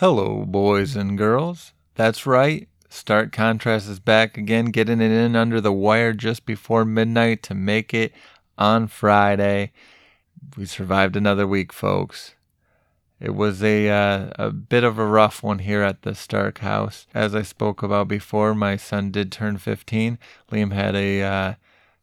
Hello, boys and girls. That's right. Stark Contrast is back again, getting it in under the wire just before midnight to make it on Friday. We survived another week, folks. It was a uh, a bit of a rough one here at the Stark house. As I spoke about before, my son did turn 15. Liam had a uh,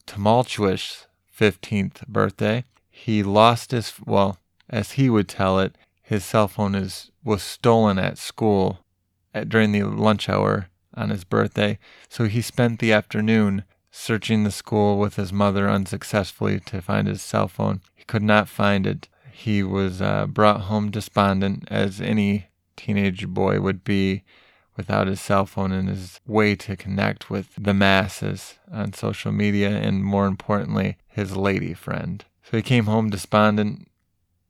tumultuous 15th birthday. He lost his well, as he would tell it, his cell phone is was stolen at school at, during the lunch hour on his birthday. So he spent the afternoon searching the school with his mother unsuccessfully to find his cell phone. He could not find it. He was uh, brought home despondent, as any teenage boy would be without his cell phone and his way to connect with the masses on social media, and more importantly, his lady friend. So he came home despondent,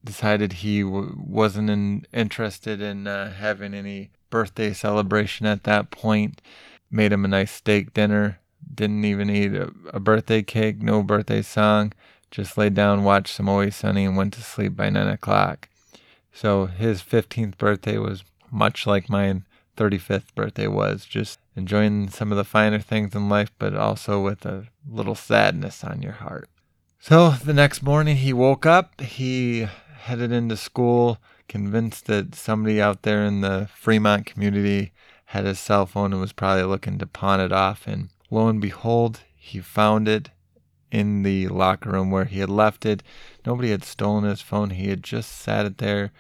decided he w- wasn't in, interested in uh, having any birthday celebration at that point, made him a nice steak dinner, didn't even eat a, a birthday cake, no birthday song. Just laid down, watched some Always Sunny, and went to sleep by 9 o'clock. So his 15th birthday was much like my 35th birthday was, just enjoying some of the finer things in life, but also with a little sadness on your heart. So the next morning he woke up, he headed into school, convinced that somebody out there in the Fremont community had his cell phone and was probably looking to pawn it off. And lo and behold, he found it in the locker room where he had left it. Nobody had stolen his phone. He had just sat it there.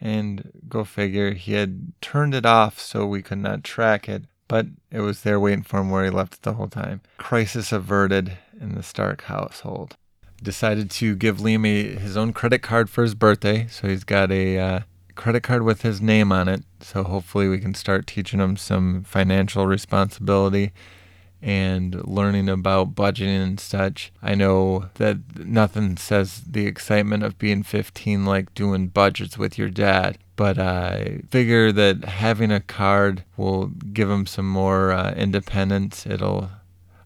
And go figure, he had turned it off so we could not track it, but it was there waiting for him where he left it the whole time. Crisis averted in the Stark household. Decided to give Liam a, his own credit card for his birthday, so he's got a uh, credit card with his name on it. So hopefully we can start teaching him some financial responsibility and learning about budgeting and such. I know that nothing says the excitement of being 15 like doing budgets with your dad, but I figure that having a card will give him some more uh, independence. It'll,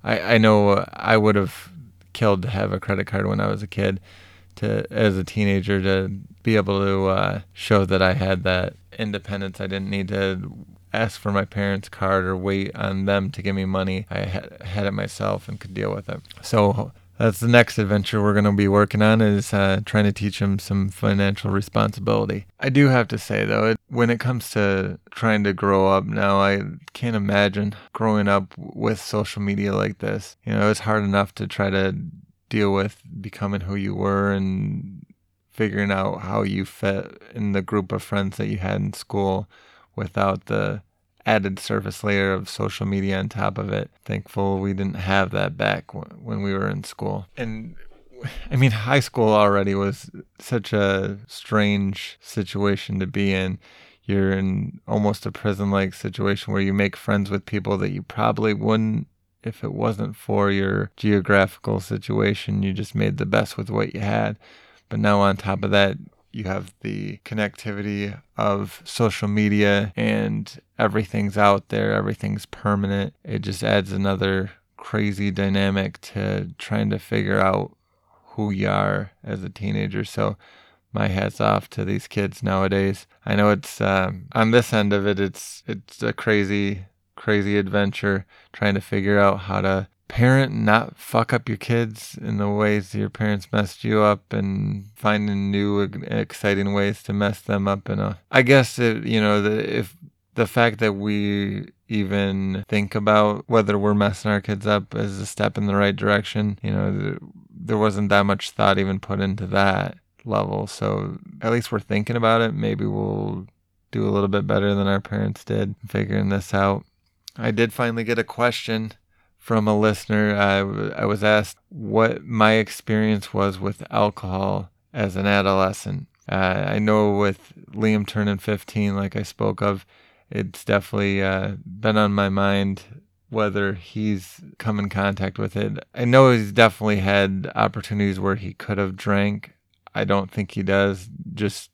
I, I know I would have killed to have a credit card when I was a kid. To, as a teenager to be able to uh, show that I had that independence. I didn't need to ask for my parents' card or wait on them to give me money. I had, had it myself and could deal with it. So that's the next adventure we're going to be working on is uh, trying to teach him some financial responsibility. I do have to say though, it, when it comes to trying to grow up now, I can't imagine growing up with social media like this. You know, it's hard enough to try to deal with becoming who you were and figuring out how you fit in the group of friends that you had in school without the added surface layer of social media on top of it. Thankful we didn't have that back when we were in school. And I mean, high school already was such a strange situation to be in. You're in almost a prison like situation where you make friends with people that you probably wouldn't if it wasn't for your geographical situation. You just made the best with what you had. But now, on top of that, you have the connectivity of social media and everything's out there, everything's permanent. It just adds another crazy dynamic to trying to figure out who you are as a teenager. So, my hats off to these kids nowadays. I know it's um, on this end of it, it's it's a crazy, crazy adventure trying to figure out how to parent not fuck up your kids in the ways your parents messed you up and finding new exciting ways to mess them up and I guess it, you know the, if the fact that we even think about whether we're messing our kids up is a step in the right direction you know there wasn't that much thought even put into that level. So at least we're thinking about it. Maybe we'll do a little bit better than our parents did figuring this out. I did finally get a question from a listener. I, I was asked what my experience was with alcohol as an adolescent. Uh, I know with Liam turning 15, like I spoke of, it's definitely uh, been on my mind whether he's come in contact with it. I know he's definitely had opportunities where he could have drank. I don't think he does. Just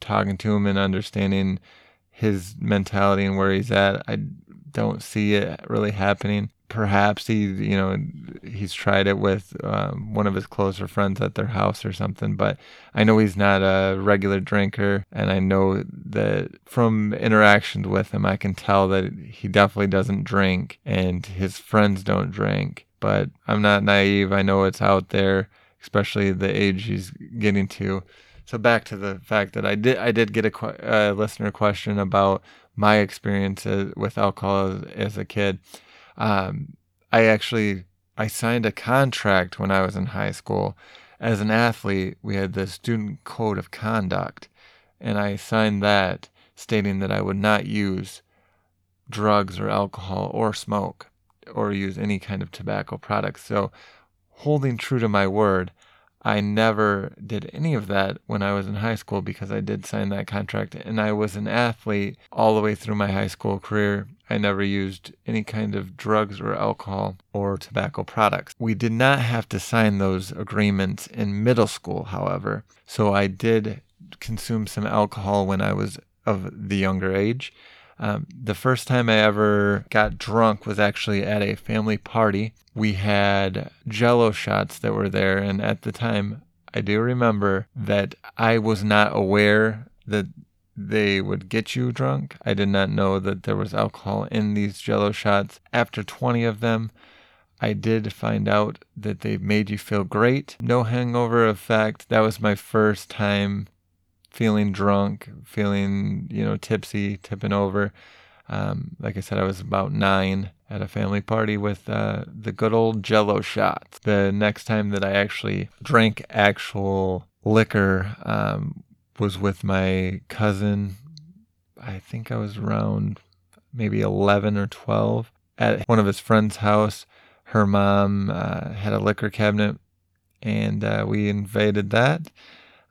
talking to him and understanding his mentality and where he's at, I don't see it really happening. Perhaps he you know he's tried it with um, one of his closer friends at their house or something but i know he's not a regular drinker and i know that from interactions with him i can tell that he definitely doesn't drink and his friends don't drink but i'm not naive. I know it's out there especially the age he's getting to. So back to the fact that i did i did get a, a listener question about my experience with alcohol as, as a kid um, I actually I signed a contract when I was in high school. As an athlete, we had the student code of conduct, and I signed that stating that I would not use drugs or alcohol or smoke or use any kind of tobacco products. So, holding true to my word, I never did any of that when I was in high school because I did sign that contract and I was an athlete all the way through my high school career. I never used any kind of drugs or alcohol or tobacco products. We did not have to sign those agreements in middle school, however. So I did consume some alcohol when I was of the younger age. Um, the first time I ever got drunk was actually at a family party. We had jello shots that were there, and at the time, I do remember that I was not aware that they would get you drunk. I did not know that there was alcohol in these jello shots. After 20 of them, I did find out that they made you feel great. No hangover effect. That was my first time feeling drunk, feeling, you know, tipsy, tipping over. Um, like I said, I was about nine at a family party with uh, the good old jello shots. The next time that I actually drank actual liquor um, was with my cousin. I think I was around maybe 11 or 12 at one of his friend's house. Her mom uh, had a liquor cabinet and uh, we invaded that.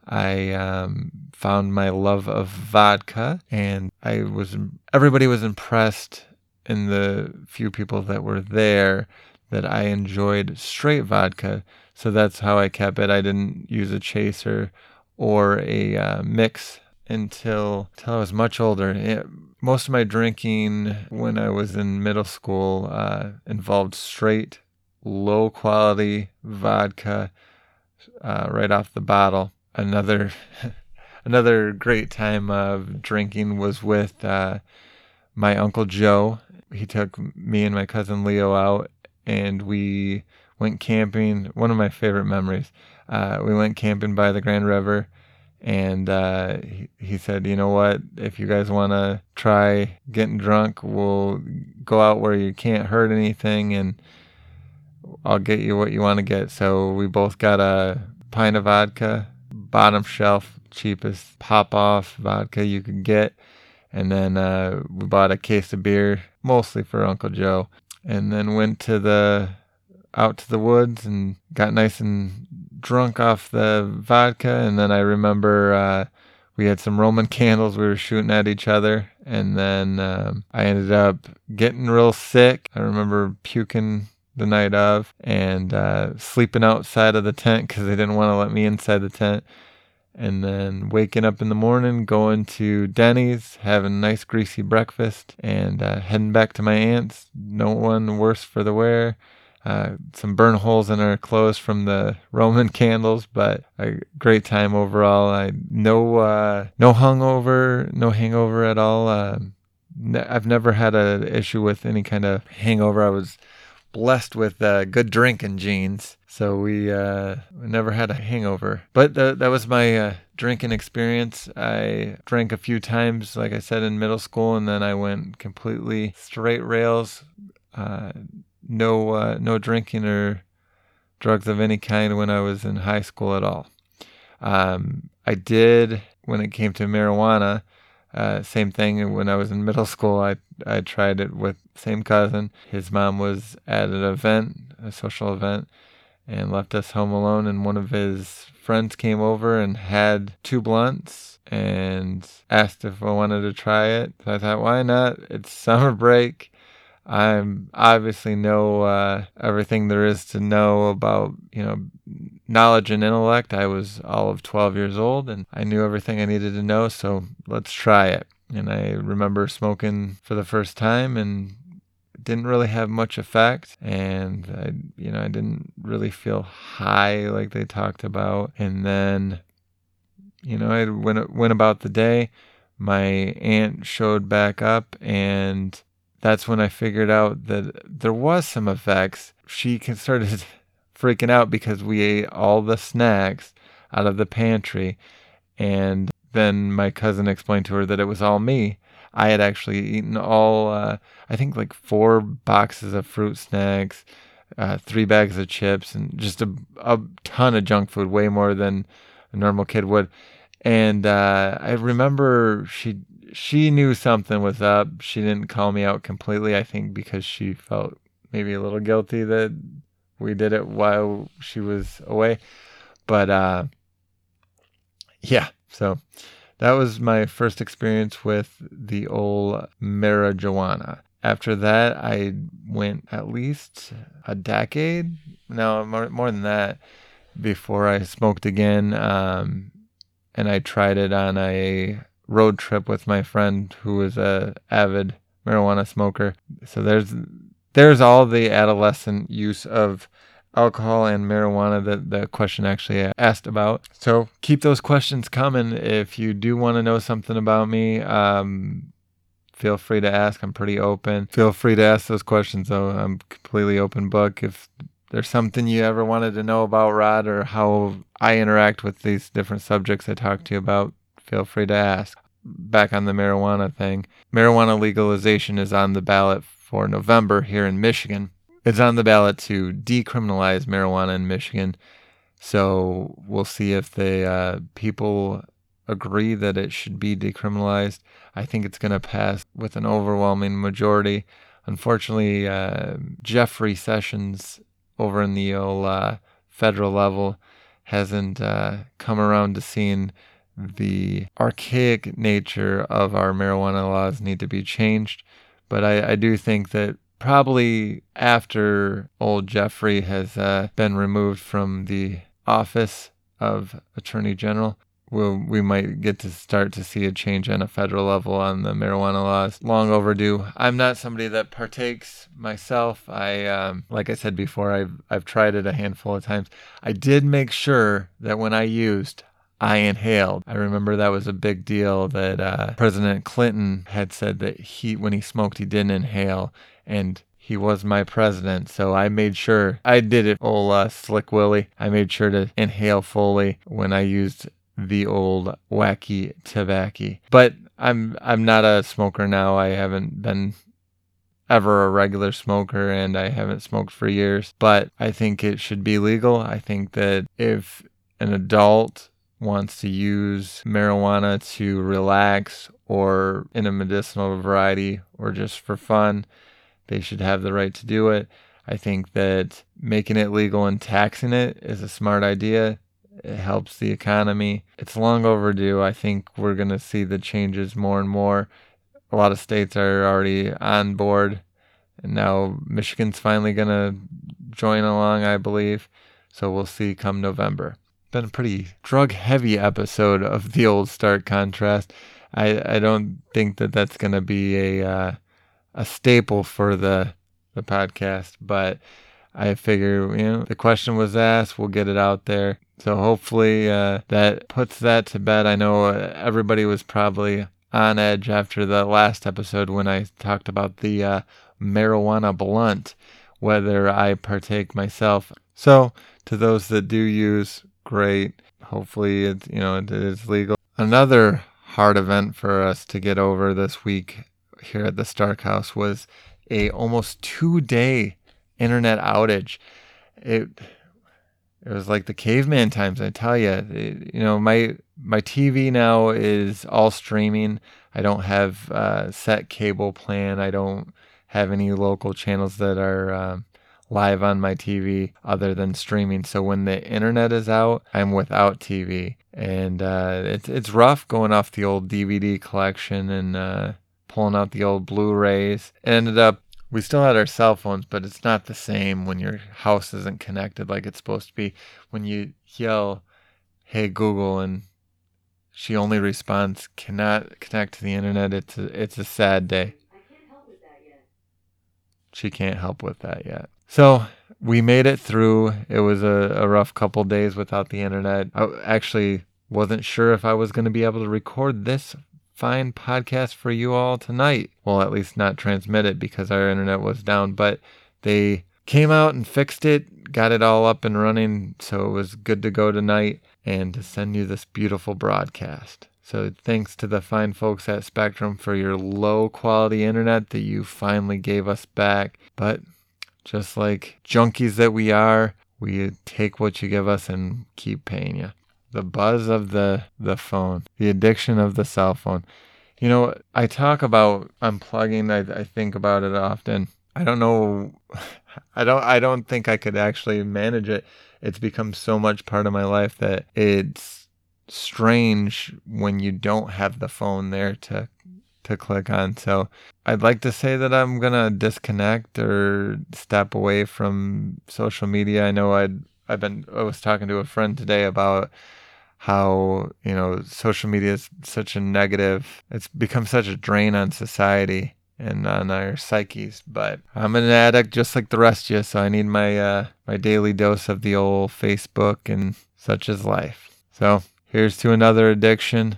I um, found my love of vodka, and I was everybody was impressed in the few people that were there that I enjoyed straight vodka. So that's how I kept it. I didn't use a chaser or a uh, mix until until I was much older. It, most of my drinking when I was in middle school uh, involved straight, low quality vodka uh, right off the bottle. Another another great time of drinking was with uh, my uncle Joe. He took me and my cousin Leo out, and we went camping. One of my favorite memories. Uh, we went camping by the Grand River, and uh, he, he said, "You know what? If you guys want to try getting drunk, we'll go out where you can't hurt anything, and I'll get you what you want to get." So we both got a pint of vodka, bottom shelf cheapest pop off vodka you could get. And then uh, we bought a case of beer, mostly for Uncle Joe, and then went to the out to the woods and got nice and drunk off the vodka. And then I remember uh, we had some Roman candles we were shooting at each other. And then um, I ended up getting real sick. I remember puking the night of and uh, sleeping outside of the tent because they didn't want to let me inside the tent and then waking up in the morning, going to Denny's, having a nice greasy breakfast, and uh, heading back to my aunt's. No one worse for the wear. Uh, some burn holes in our clothes from the Roman candles, but a great time overall. I no uh, no hungover, no hangover at all. Uh, ne- I've never had an issue with any kind of hangover. I was blessed with uh, good drinking genes, so we, uh, never had a hangover. But th- that was my uh, drinking experience. I drank a few times, like I said, in middle school, and then I went completely straight rails. No, uh, no drinking or drugs of any kind when I was in high school at all. Um, I did when it came to marijuana. Uh, same thing when I was in middle school. I I tried it with same cousin. His mom was at an event, a social event, and left us home alone. And one of his friends came over and had two blunts and asked if I wanted to try it. So I thought, why not? It's summer break. I'm obviously know uh, everything there is to know about, you know, knowledge and intellect. I was all of 12 years old and I knew everything I needed to know. So let's try it. And I remember smoking for the first time and didn't really have much effect, and I, you know, I didn't really feel high like they talked about. And then, you know, I went went about the day. My aunt showed back up, and that's when I figured out that there was some effects. She started freaking out because we ate all the snacks out of the pantry, and then my cousin explained to her that it was all me. I had actually eaten all, uh, I think like four boxes of fruit snacks, uh, three bags of chips, and just a, a ton of junk food, way more than a normal kid would. And uh, I remember she she knew something was up. She didn't call me out completely. I think because she felt maybe a little guilty that we did it while she was away. But uh, yeah, so that was my first experience with the old marijuana. After that, I went at least a decade, no, more, more than that, before I smoked again. Um, and I tried it on a road trip with my friend who was a avid marijuana smoker. So there's there's all the adolescent use of alcohol and marijuana that the question actually asked about. So keep those questions coming. If you do want to know something about me, um, feel free to ask. I'm pretty open. Feel free to ask those questions, though. I'm completely open book. If there's something you ever wanted to know about Rod or how I interact with these different subjects I talk to you about, feel free to ask. Back on the marijuana thing, marijuana legalization is on the ballot for November here in Michigan. It's on the ballot to decriminalize marijuana in Michigan. So we'll see if the uh, people agree that it should be decriminalized. I think it's going to pass with an overwhelming majority. Unfortunately, uh, Jeffrey Sessions over in the old, uh, federal level hasn't uh, come around to seeing the archaic nature of our marijuana laws need to be changed. But I, I do think that probably after old Jeffrey has uh, been removed from the office of Attorney General, we'll, we might get to start to see a change on a federal level on the marijuana laws. Long overdue. I'm not somebody that partakes myself. I, um, like I said before, I've I've tried it a handful of times. I did make sure that when I used, I inhaled. I remember that was a big deal that uh, President Clinton had said that he, when he smoked, he didn't inhale, and he was my president. So I made sure I did it, old uh, Slick Willie. I made sure to inhale fully when I used the old wacky tobacco. But I'm I'm not a smoker now. I haven't been ever a regular smoker and I haven't smoked for years. But I think it should be legal. I think that if an adult wants to use marijuana to relax or in a medicinal variety or just for fun, they should have the right to do it. I think that making it legal and taxing it is a smart idea. It helps the economy. It's long overdue. I think we're going to see the changes more and more. A lot of states are already on board. And now Michigan's finally going to join along, I believe. So we'll see come November been a pretty drug heavy episode of the old stark contrast. I I don't think that that's going to be a uh, a staple for the the podcast, but I figure you know the question was asked, we'll get it out there. So hopefully uh, that puts that to bed. I know uh, everybody was probably on edge after the last episode when I talked about the uh, marijuana blunt, whether I partake myself. So to those that do use, great. Hopefully, it you know it is legal. Another hard event for us to get over this week here at the Stark House was a almost two day internet outage. It it was like the caveman times. I tell you, it, you know my my TV now is all streaming. I don't have a set cable plan. I don't have any local channels that are um, live on my TV other than streaming. So when the internet is out, I'm without TV, and uh, it's it's rough going off the old DVD collection and uh, pulling out the old Blu-rays. It ended up we still had our cell phones, but it's not the same when your house isn't connected like it's supposed to be. When you yell, "Hey Google," and she only responds, "Cannot connect to the internet." It's a, it's a sad day. she can't help with that yet. So we made it through. It was a, a rough couple days without the internet. I actually wasn't sure if I was going to be able to record this fine podcast for you all tonight. Well, at least not transmit it because our internet was down, but they came out and fixed it, got it all up and running, so it was good to go tonight and to send you this beautiful broadcast. So thanks to the fine folks at Spectrum for your low quality internet that you finally gave us back. But just like junkies that we are, we take what you give us and keep paying you. The buzz of the, the phone, the addiction of the cell phone. You know, I talk about unplugging, I, I think about it often. I don't know I don't I don't think I could actually manage it. It's become so much part of my life that it's strange when you don't have the phone there to to click on. So I'd like to say that I'm gonna disconnect or step away from social media. I know I'd I've been I was talking to a friend today about how you know social media is such a negative it's become such a drain on society and on our psyches but i'm an addict just like the rest of you so i need my uh my daily dose of the old facebook and such is life so here's to another addiction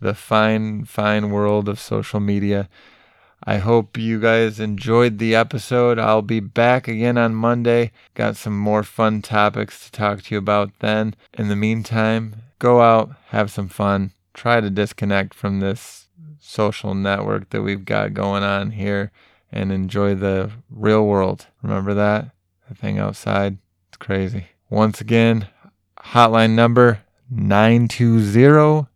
the fine fine world of social media I hope you guys enjoyed the episode. I'll be back again on Monday. Got some more fun topics to talk to you about then. In the meantime, go out, have some fun, try to disconnect from this social network that we've got going on here and enjoy the real world. Remember that? The thing outside? It's crazy. Once again, hotline number 920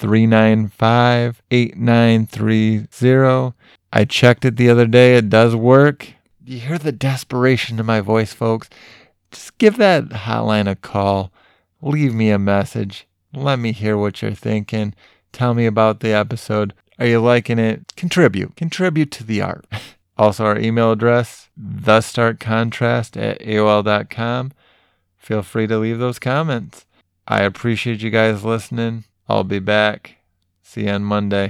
395 8930. I checked it the other day. It does work. You hear the desperation in my voice, folks. Just give that hotline a call. Leave me a message. Let me hear what you're thinking. Tell me about the episode. Are you liking it? Contribute. Contribute to the art. also, our email address, thestarkcontrast at AOL.com. Feel free to leave those comments. I appreciate you guys listening. I'll be back. See you on Monday.